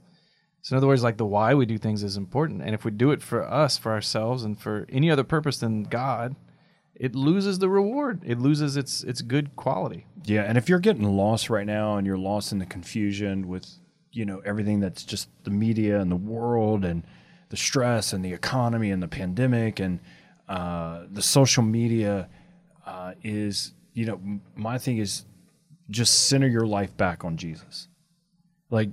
So in other words, like the why we do things is important, and if we do it for us, for ourselves, and for any other purpose than God, it loses the reward. It loses its its good quality. Yeah, and if you're getting lost right now and you're lost in the confusion with, you know, everything that's just the media and the world and the stress and the economy and the pandemic and uh, the social media uh, is, you know, my thing is just center your life back on Jesus. Like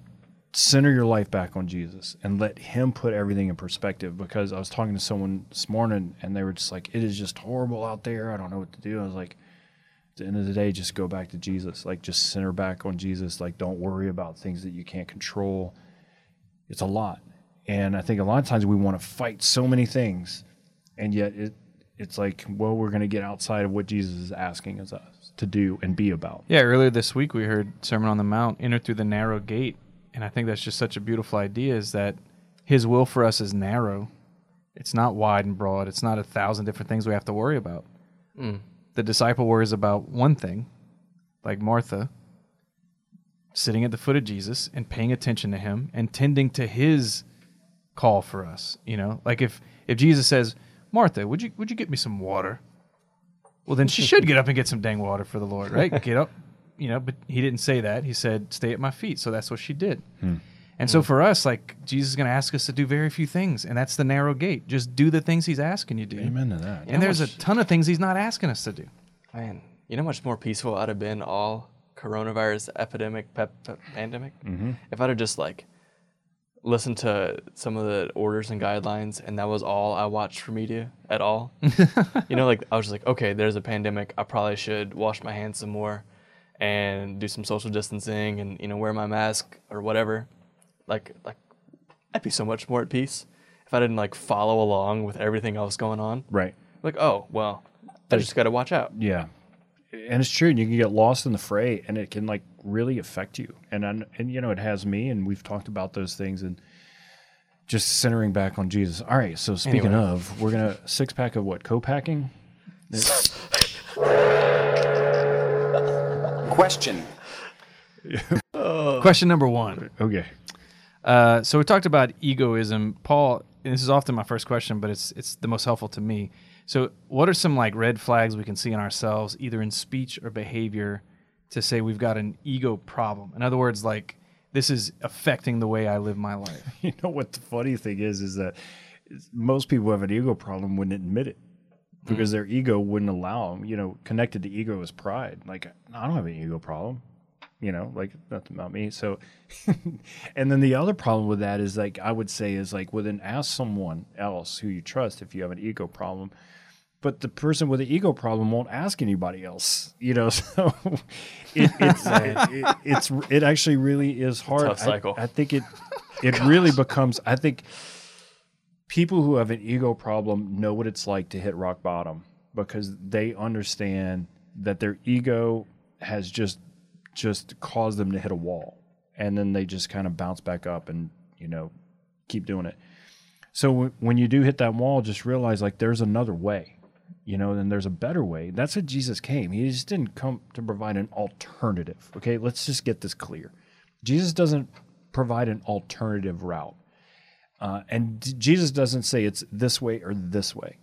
center your life back on Jesus and let him put everything in perspective because I was talking to someone this morning and they were just like it is just horrible out there. I don't know what to do. I was like at the end of the day, just go back to Jesus. Like, just center back on Jesus. Like, don't worry about things that you can't control. It's a lot. And I think a lot of times we want to fight so many things, and yet it it's like, well, we're going to get outside of what Jesus is asking us to do and be about. Yeah, earlier this week we heard Sermon on the Mount, enter through the narrow gate. And I think that's just such a beautiful idea is that his will for us is narrow It's not wide and broad. It's not a thousand different things we have to worry about. Hmm. The disciple worries about one thing, like Martha, sitting at the foot of Jesus and paying attention to him and tending to his call for us. You know, like if if Jesus says, "Martha, would you would you get me some water?" Well, then she should get up and get some dang water for the Lord, right? Get up, you know. But he didn't say that. He said, "Stay at my feet." So that's what she did. Hmm. And so for us, like Jesus is going to ask us to do very few things, and that's the narrow gate. Just do the things He's asking you to do. Amen to that. And there's a ton of things He's not asking us to do. Man, you know how much more peaceful I'd have been all coronavirus epidemic, pep, pep, pandemic? Mm-hmm. If I'd have just like listened to some of the orders and guidelines and that was all I watched for media at all. you know, like I was just like, okay, there's a pandemic. I probably should wash my hands some more and do some social distancing and, you know, wear my mask or whatever. Like, like I'd be so much more at peace if I didn't like follow along with everything else going on. Right. Like, oh, well, I just got to watch out. Yeah. And it's true. And you can get lost in the fray and it can like really affect you. And, I, and you know, it has me. And we've talked about those things and just centering back on Jesus. All right. So speaking Anyway. of, we're going to six pack of what? Co-packing? Question. Oh. Question number one. Okay. Uh, so we talked about egoism. Paul, and this is often my first question, but it's it's the most helpful to me. So, what are some like red flags we can see in ourselves, either in speech or behavior, to say we've got an ego problem? In other words, like this is affecting the way I live my life. You know what the funny thing is, is that most people who have an ego problem wouldn't admit it because their ego wouldn't allow them. You know, connected to ego is pride. Like, I don't have an ego problem. You know, like nothing about me. So, and then the other problem with that is like I would say is like, well, then ask someone else who you trust if you have an ego problem. But the person with the ego problem won't ask anybody else. You know, so it, it's it, it's it actually really is hard. tough cycle. I think it it really becomes. I think people who have an ego problem know what it's like to hit rock bottom because they understand that their ego has just just cause them to hit a wall. And then they just kind of bounce back up and you know keep doing it. So w- when you do hit that wall just realize like there's another way you know and there's a better way. That's what jesus came. He just didn't come to provide an alternative okay? Let's just get this clear. Jesus doesn't provide an alternative route. Uh, and d- Jesus doesn't say it's this way or this way.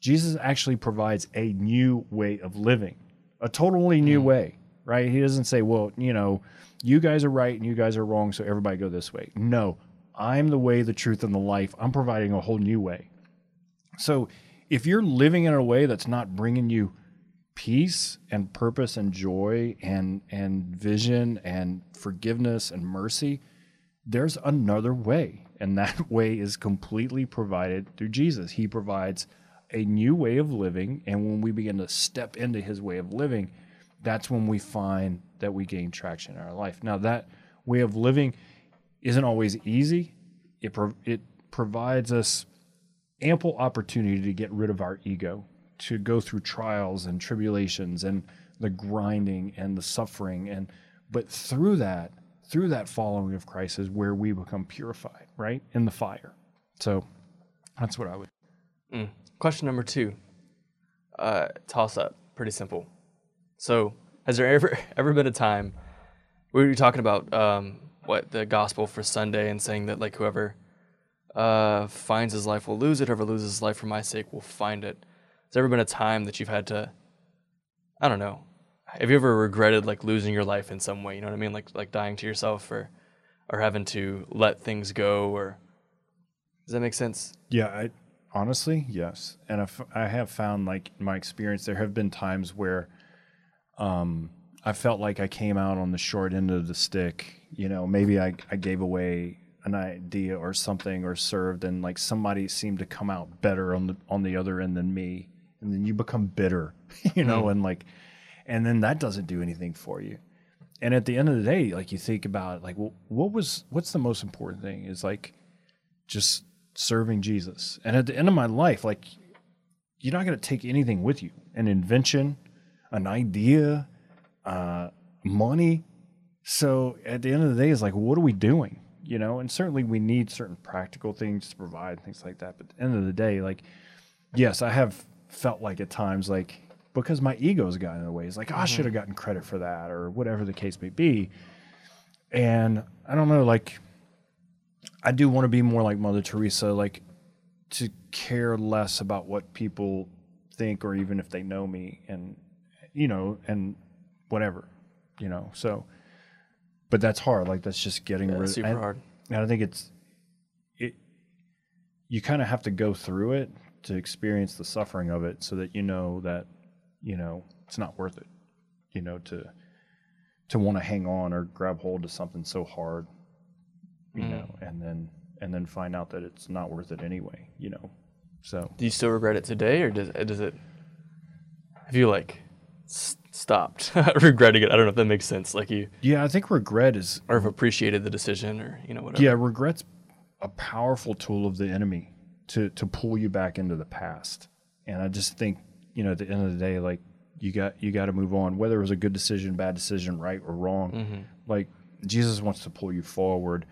Jesus actually provides a new way of living, a totally new way, right? He doesn't say, well, you know, you guys are right and you guys are wrong, so everybody go this way. No, I'm the way, the truth, and the life. I'm providing a whole new way. So if you're living in a way that's not bringing you peace and purpose and joy and and vision and forgiveness and mercy, there's another way, and that way is completely provided through Jesus. He provides a new way of living, and when we begin to step into his way of living, that's when we find that we gain traction in our life. Now, that way of living isn't always easy. It pro- it provides us ample opportunity to get rid of our ego, to go through trials and tribulations and the grinding and the suffering and but through that, through that following of Christ is where we become purified, right? In the fire. So that's what I would Question number two. Uh, toss up. Pretty simple. So, has there ever ever been a time we were talking about um, what the gospel for Sunday and saying that like whoever uh, finds his life will lose it, whoever loses his life for my sake will find it. Has there ever been a time that you've had to, I don't know, have you ever regretted like losing your life in some way? You know what I mean, like like dying to yourself or or having to let things go or does that make sense? Yeah, I honestly, yes. And if I have found like my experience there have been times where um I felt like I came out on the short end of the stick. You know, maybe I, I gave away an idea or something or served and like somebody seemed to come out better on the on the other end than me. And then you become bitter, you know, and like and then that doesn't do anything for you. And at the end of the day, like you think about like well, what was what's the most important thing is like just serving Jesus. And at the end of my life, like you're not going to take anything with you an invention, an idea, uh, money. So at the end of the day, it's like, what are we doing? you know, and certainly we need certain practical things to provide things like that. But at the end of the day, like, yes, I have felt like at times, like, because my ego's gotten in the way. It's like, oh, I should have gotten credit for that or whatever the case may be. And I don't know, like, I do want to be more like Mother Teresa, like, to care less about what people think or even if they know me and, you know, and whatever, you know, so but that's hard. Like that's just getting Yeah, rid. super and, hard. And I think it's it. You kind of have to go through it to experience the suffering of it, so that you know that you know it's not worth it. You know to to want to hang on or grab hold to something so hard, you Mm. know, and then and then find out that it's not worth it anyway. You know, so Do you still regret it today, or does does it? Have you like s- stopped regretting it? I don't know if that makes sense. Like you, yeah, I think regret is or have appreciated the decision, or you know whatever. Yeah, regret's a powerful tool of the enemy to to pull you back into the past. And I just think, you know, at the end of the day, like you got you got to move on, whether it was a good decision, bad decision, right or wrong. Mm-hmm. Like Jesus wants to pull you forward,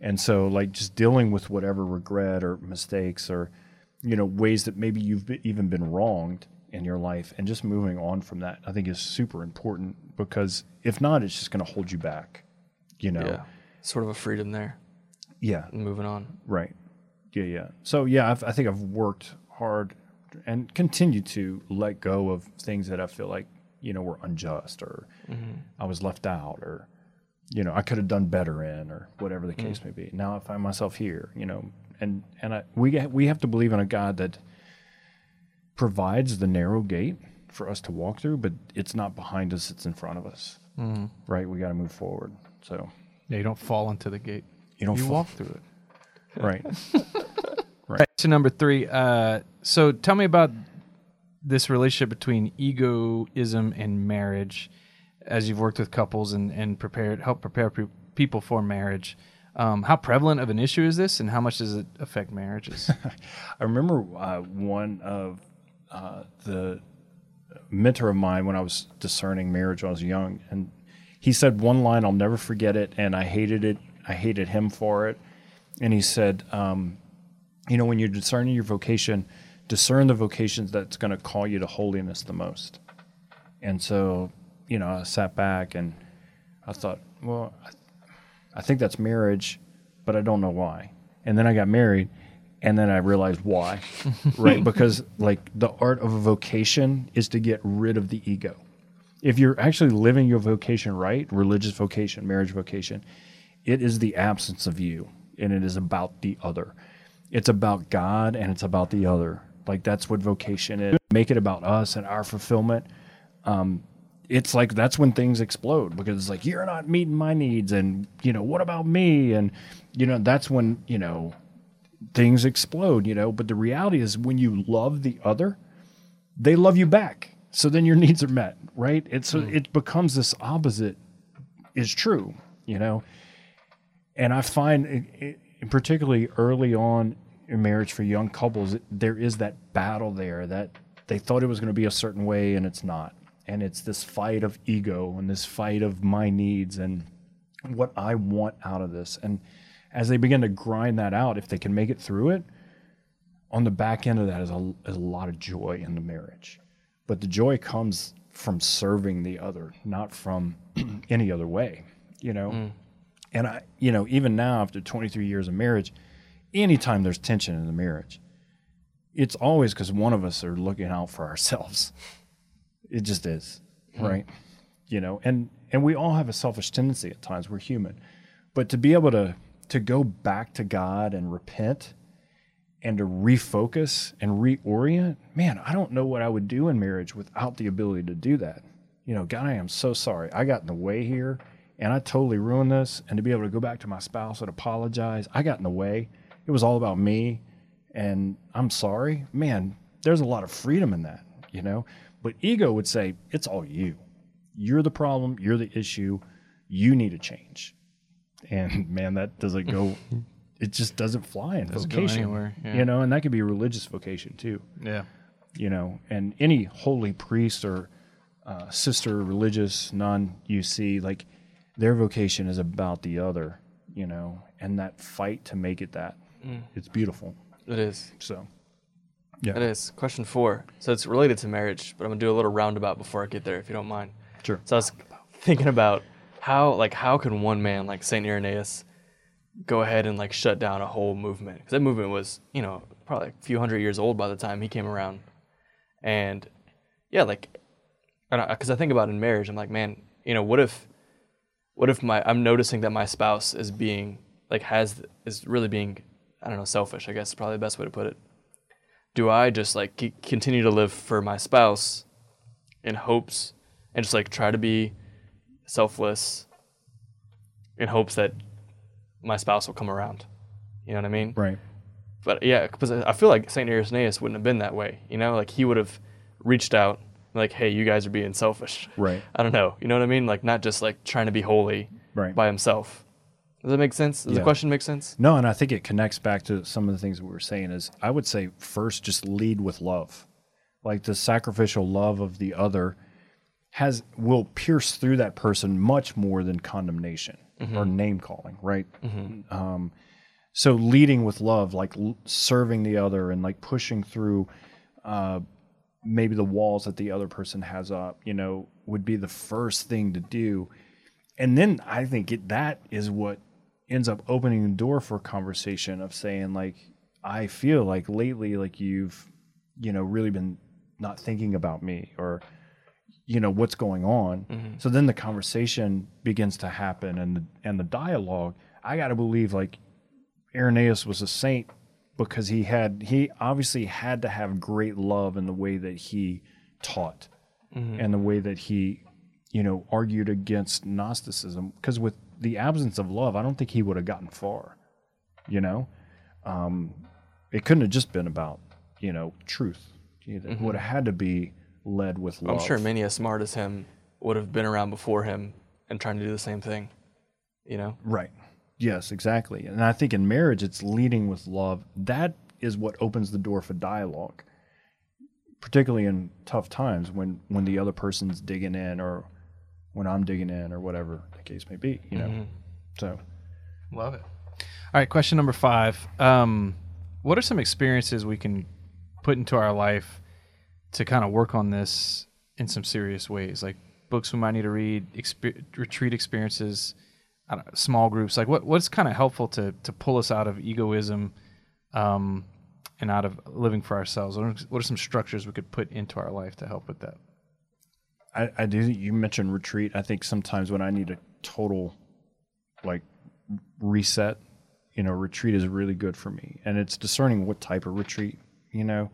and so like just dealing with whatever regret or mistakes or you know ways that maybe you've be, even been wronged in your life, and just moving on from that, I think is super important because if not, it's just going to hold you back. You know. yeah, sort of a freedom there. Yeah. Moving on. Right. Yeah, yeah. So yeah, I've, I think I've worked hard and continue to let go of things that I feel like you know were unjust or mm-hmm. I was left out or you know I could have done better in or whatever the mm. case may be. Now I find myself here, you know, and and I, we we have to believe in a God that provides the narrow gate for us to walk through, but it's not behind us; it's in front of us. Right. We got to move forward. So Yeah, you don't fall into the gate. you don't You fall- walk through it. right. Back to number three. Uh, so tell me about this relationship between egoism and marriage, as you've worked with couples and and prepared help prepare pe- people for marriage. Um, how prevalent of an issue is this, and how much does it affect marriages? I remember uh, one of uh, the mentor of mine when I was discerning marriage when I was young, and he said one line I'll never forget it, and I hated it. I hated him for it. And he said, um, "You know, when you're discerning your vocation, discern the vocations that's going to call you to holiness the most." And so, you know, I sat back and I thought, well, I I think that's marriage, but I don't know why. And then I got married, and then I realized why, right? Because like the art of a vocation is to get rid of the ego. If you're actually living your vocation right, religious vocation, marriage vocation, it is the absence of you, and it is about the other. It's about God, and it's about the other. Like that's what vocation is. Make it about us and our fulfillment Um, it's like that's when things explode because it's like you're not meeting my needs and you know what about me and you know that's when you know things explode you know? But the reality is when you love the other they love you back. So then your needs are met right? It's so hmm. it becomes this opposite is true you know? And i find it, it, particularly early on in marriage for young couples there is that battle there that they thought it was going to be a certain way and it's not. And it's this fight of ego and this fight of my needs and what i want out of this. And as they begin to grind that out if they can make it through it on the back end of that is a, is a lot of joy in the marriage but the joy comes from serving the other not from any other way you know mm. and I, you know, even now after 23 years of marriage, anytime there's tension in the marriage, it's always because one of us are looking out for ourselves. It just is, hmm. right? You know, and and we all have a selfish tendency at times. We're human, but to be able to to go back to God and repent and to refocus and reorient, man, I don't know what I would do in marriage without the ability to do that. You know, God, I am so sorry. I got in the way here and I totally ruined this. And to be able to go back to my spouse and apologize, I got in the way. It was all about me and I'm sorry. Man, there's a lot of freedom in that, you know? But ego would say, it's all you. You're the problem. You're the issue. You need to change. And man, that doesn't go, it just doesn't fly in Doesn't vocation. anywhere, yeah. You know, and that could be a religious vocation too yeah. you know, and any holy priest or uh, sister, religious, non UC, like their vocation is about the other, you know, and that fight to make it that. It's beautiful. It is. So, yeah. It is. Question four. So it's related to marriage, but I'm gonna do a little roundabout before I get there, if you don't mind. sure. So I was thinking about how, like, how can one man like Saint Irenaeus go ahead and like shut down a whole movement? Because that movement was, you know, probably a few hundred years old by the time he came around, and yeah, like, because I think about in marriage, I'm like, man, you know, what if, what if my I'm noticing that my spouse is being like has is really being, I don't know, selfish. I guess is probably the best way to put it. Do I just like c- continue to live for my spouse in hopes and just like try to be selfless in hopes that my spouse will come around. You know what I mean? Right. But yeah, because I feel like Saint Irenaeus wouldn't have been that way. You know, like he would have reached out, like, "Hey, you guys are being selfish." Right. I don't know. You know what I mean? Like not just like trying to be holy Right. by himself. Does that make sense? Does Yeah. the question make sense? No, and I think it connects back to some of the things we were saying is I would say first just lead with love. Like the sacrificial love of the other has will pierce through that person much more than condemnation or name calling, right? Um, so leading with love, like l- serving the other and like pushing through uh, maybe the walls that the other person has up, you know, would be the first thing to do. And then I think it, that is what ends up opening the door for conversation of saying like, I feel like lately, like you've, you know, really been not thinking about me or, you know, what's going on. Mm-hmm. So then the conversation begins to happen and the, and the dialogue, I got to believe like Irenaeus was a saint because he had he obviously had to have great love in the way that he taught mm-hmm. and the way that he you know argued against gnosticism. Because with the absence of love i don't think he would have gotten far you know? Um, it couldn't have just been about you know truth. It mm-hmm. would have had to be led with love I'm sure many as smart as him would have been around before him and trying to do the same thing. You know? Right. Yes, exactly. And I think in marriage, it's leading with love. That is what opens the door for dialogue, particularly in tough times when when the other person's digging in or when I'm digging in or whatever the case may be. You know. So Love it. All right, question number five. Um, what are some experiences we can put into our life to kind of work on this in some serious ways? Like books we might need to read, retreat experiences, know, small groups. Like what what's kind of helpful to to pull us out of egoism um, and out of living for ourselves? What are, what are some structures we could put into our life to help with that? I, I do. You mentioned retreat. I think sometimes when I need a total like reset, you know, retreat is really good for me. And it's discerning what type of retreat, you know,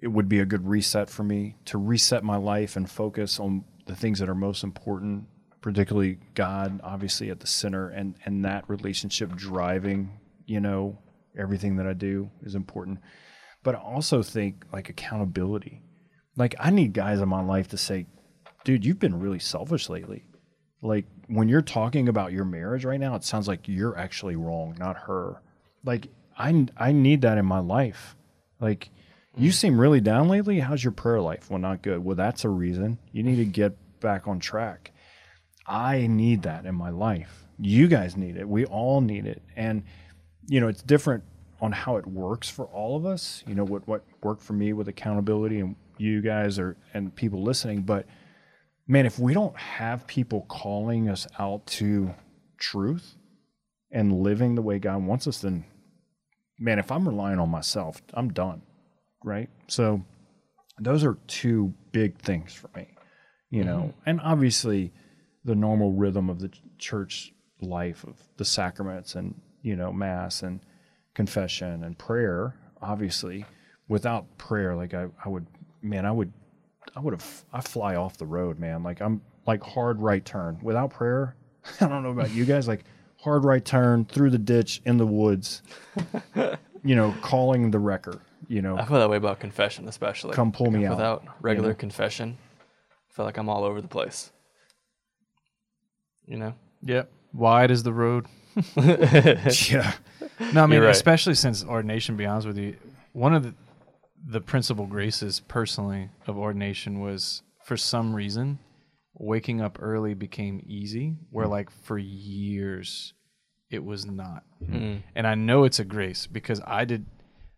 it would be a good reset for me to reset my life and focus on the things that are most important, particularly God, obviously at the center, and and that relationship driving, you know, everything that I do is important. But I also think like accountability. Like I need guys in my life to say, dude, you've been really selfish lately. Like when you're talking about your marriage right now, it sounds like you're actually wrong, not her. Like I I need that in my life. Like you seem really down lately. How's your prayer life? Well, not good. Well, that's a reason. You need to get back on track. I need that in my life. You guys need it. We all need it. And you know, it's different on how it works for all of us. You know, what what worked for me with accountability and you guys are and people listening, but man, if we don't have people calling us out to truth and living the way God wants us, then man, if I'm relying on myself, I'm done. Right? So those are two big things for me. You know, mm-hmm. and obviously the normal rhythm of the ch- church life of the sacraments and, you know, mass and confession and prayer, obviously. Without prayer, like I, I would man, I would I would have I fly off the road, man. Like I'm like hard right turn. Without prayer, I don't know about you guys, like hard right turn through the ditch in the woods. you know, calling the wrecker. You know, I feel that way about confession, especially. Come pull me out, Without regular know? confession, I feel like I'm all over the place. You know? Yep. Wide is the road. yeah, No, I mean, right. especially since ordination, to be honest with you, one of the, the principal graces personally of ordination was for some reason, waking up early became easy, where Hmm. like for years, it was not. Mm. And I know it's a grace because I did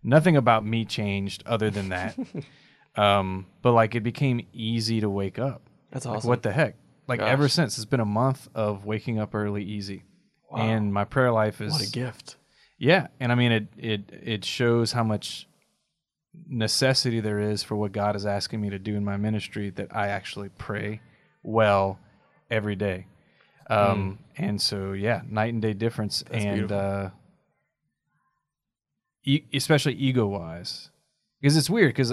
nothing about me changed other than that. um, but like it became easy to wake up. That's Like, awesome. what the heck? Like ever since it's been a month of waking up early easy. And my prayer life is What a gift. yeah, and I mean it it it shows how much necessity there is for what God is asking me to do in my ministry that I actually pray well every day. Um and so yeah, night and day difference That's and uh especially ego wise. Because it's weird cuz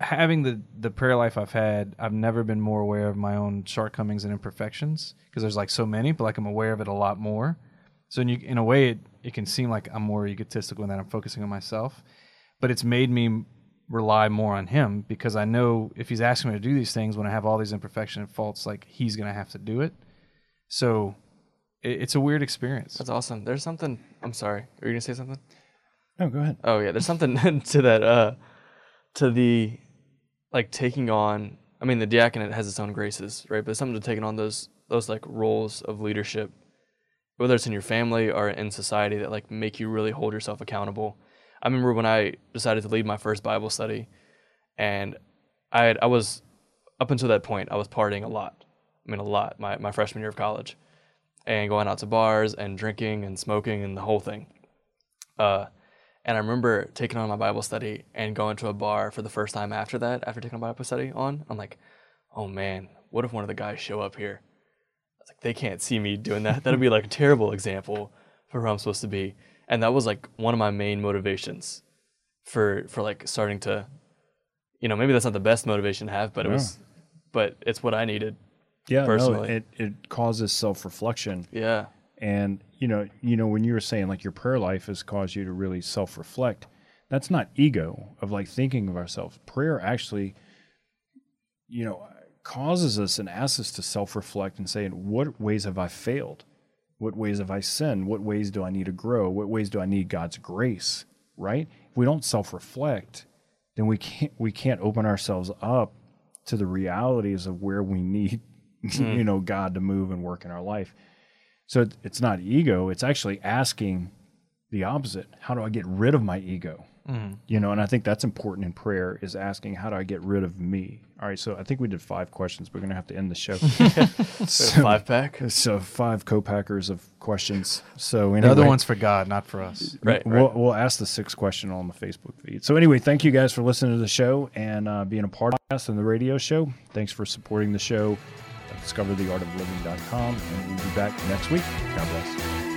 having the the prayer life I've had, I've never been more aware of my own shortcomings and imperfections because there's like so many, but like I'm aware of it a lot more. So in, you, in a way, it, it can seem like I'm more egotistical in that I'm focusing on myself, but it's made me rely more on him because I know if he's asking me to do these things when I have all these imperfections and faults, like he's gonna have to do it. So it, it's a weird experience. That's awesome. There's something. I'm sorry. Are you gonna say something? No, go ahead. Oh yeah, there's something to that. Uh, to the like taking on. I mean, the diaconate has its own graces, right? But something to taking on those those like roles of leadership, whether it's in your family or in society, that like make you really hold yourself accountable. I remember when I decided to lead my first Bible study, and I had, I was up until that point I was partying a lot. I mean, a lot. My my freshman year of college, and going out to bars and drinking and smoking and the whole thing. Uh, and I remember taking on my Bible study and going to a bar for the first time after that, after taking a Bible study on. I'm like, oh man, what if one of the guys show up here? I was like, they can't see me doing that. That'd be like a terrible example for who I'm supposed to be. And that was like one of my main motivations for for like starting to, you know, maybe that's not the best motivation to have, but it was, but it's what I needed. Yeah, Personally. no, it it causes self reflection, Yeah. and you know, you know, when you were saying like your prayer life has caused you to really self reflect, that's not ego of like thinking of ourselves. Prayer actually, you know, causes us and asks us to self reflect and say, in what ways have I failed? What ways have I sinned? What ways do I need to grow? What ways do I need God's grace? Right? If we don't self reflect, then we can't we can't open ourselves up to the realities of where we need mm. you know God to move and work in our life. So it's not ego, it's actually asking the opposite. How do I get rid of my ego? You know, and I think that's important in prayer is asking how do I get rid of me? All right, so I think we did five questions. We're going to have to end the show. so, Five pack. so five co-packers of questions. So the anyway, other one's for God, not for us. Right. We'll, right. we'll ask the sixth question on the Facebook feed. So anyway, thank you guys for listening to the show and uh, being a part of us and the radio show. Thanks for supporting the show discovertheartofliving.com. And we'll be back next week. God bless.